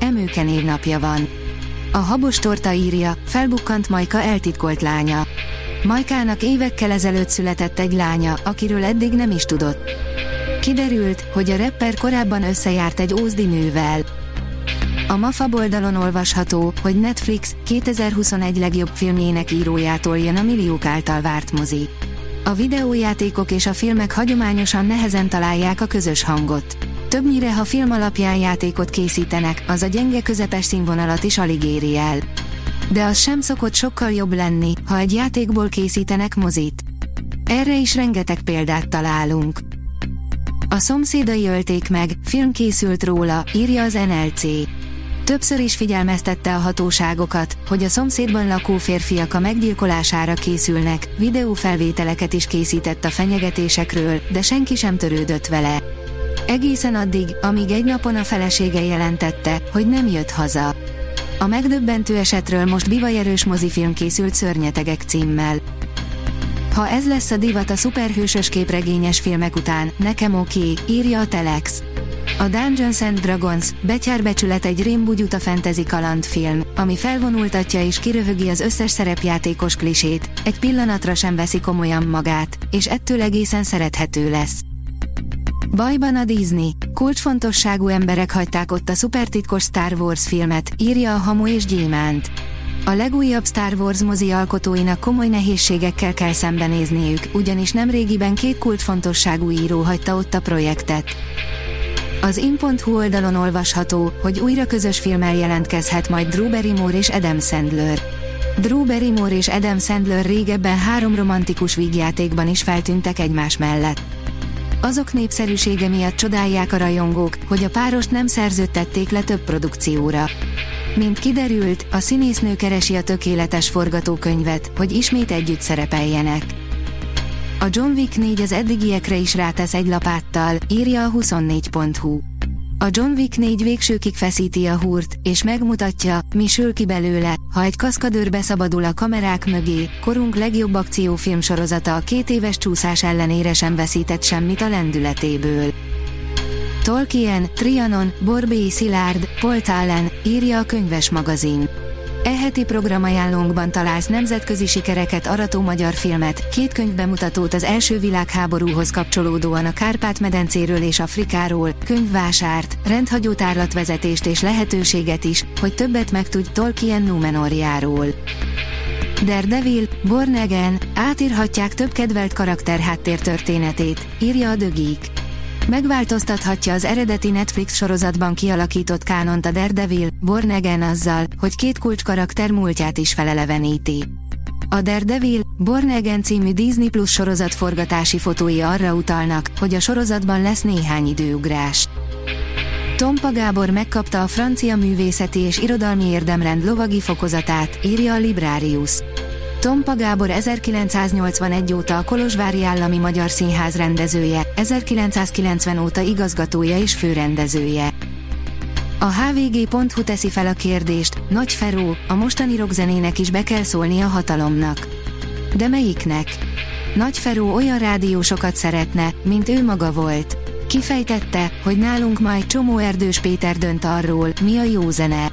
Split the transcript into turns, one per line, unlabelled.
Emőke névnapja van. A habos torta írja, felbukkant Majka eltitkolt lánya. Majkának évekkel ezelőtt született egy lánya, akiről eddig nem is tudott. Kiderült, hogy a rapper korábban összejárt egy ózdi nővel. A MAFA oldalon olvasható, hogy Netflix 2021 legjobb filmjének írójától jön a milliók által várt mozi. A videójátékok és a filmek hagyományosan nehezen találják a közös hangot. Többnyire ha film alapján játékot készítenek, az a gyenge közepes színvonalat is alig éri el. De az sem szokott sokkal jobb lenni, ha egy játékból készítenek mozit. Erre is rengeteg példát találunk. A szomszédai ölték meg, film készült róla, írja az NLC. Többször is figyelmeztette a hatóságokat, hogy a szomszédban lakó férfiak a meggyilkolására készülnek, videófelvételeket is készített a fenyegetésekről, de senki sem törődött vele. Egészen addig, amíg egy napon a felesége jelentette, hogy nem jött haza. A megdöbbentő esetről most bivajerős mozifilm készült Szörnyetegek címmel. Ha ez lesz a divat a szuperhősös képregényes filmek után, nekem oké, írja a Telex. A Dungeons and Dragons, betyárbecsület egy rémbugyuta fantasy kalandfilm, ami felvonultatja és kirövögi az összes szerepjátékos klisét, egy pillanatra sem veszi komolyan magát, és ettől egészen szerethető lesz. Bajban a Disney. Kulcsfontosságú emberek hagyták ott a szupertitkos Star Wars filmet, írja a Hamu és Gyémánt. A legújabb Star Wars mozi alkotóinak komoly nehézségekkel kell szembenézniük, ugyanis nem régiben két kulcsfontosságú író hagyta ott a projektet. Az in.hu oldalon olvasható, hogy újra közös filmmel jelentkezhet majd Drew Barrymore és Adam Sandler. Drew Barrymore és Adam Sandler régebben három romantikus vígjátékban is feltűntek egymás mellett. Azok népszerűsége miatt csodálják a rajongók, hogy a párost nem szerződtették le több produkcióra. Mint kiderült, a színésznő keresi a tökéletes forgatókönyvet, hogy ismét együtt szerepeljenek. A John Wick 4 az eddigiekre is rátesz egy lapáttal, írja a 24.hu. A John Wick 4 végsőkig feszíti a húrt, és megmutatja, mi sül ki belőle, ha egy kaszkadőr beszabadul a kamerák mögé, korunk legjobb akciófilm sorozata a két éves csúszás ellenére sem veszített semmit a lendületéből. Tolkien, Trianon, Borbély Szilárd, Paul Tallen, írja a könyves magazin. E heti programajánlónkban találsz nemzetközi sikereket arató magyar filmet, két könyvbemutatót az első világháborúhoz kapcsolódóan a Kárpát-medencéről és Afrikáról, könyvvásárt, rendhagyó tárlatvezetést és lehetőséget is, hogy többet megtudj Tolkien Númenorjáról. Daredevil, Born Again, átírhatják több kedvelt karakter háttértörténetét, írja a Geek. Megváltoztathatja az eredeti Netflix sorozatban kialakított kánont a Daredevil, Born Again azzal, hogy két kulcskarakter múltját is feleleveníti. A Daredevil, Born Again című Disney Plus sorozat forgatási fotói arra utalnak, hogy a sorozatban lesz néhány időugrás. Tompa Gábor megkapta a francia művészeti és irodalmi érdemrend lovagi fokozatát, írja a Librarius. Tompa Gábor 1981 óta a Kolozsvári Állami Magyar Színház rendezője, 1990 óta igazgatója és főrendezője. A hvg.hu teszi fel a kérdést, Nagy Feró, a mostani rockzenének is be kell szólni a hatalomnak. De melyiknek? Nagy Feró olyan rádiósokat szeretne, mint ő maga volt. Kifejtette, hogy nálunk majd csomó Erdős Péter dönt arról, mi a jó zene.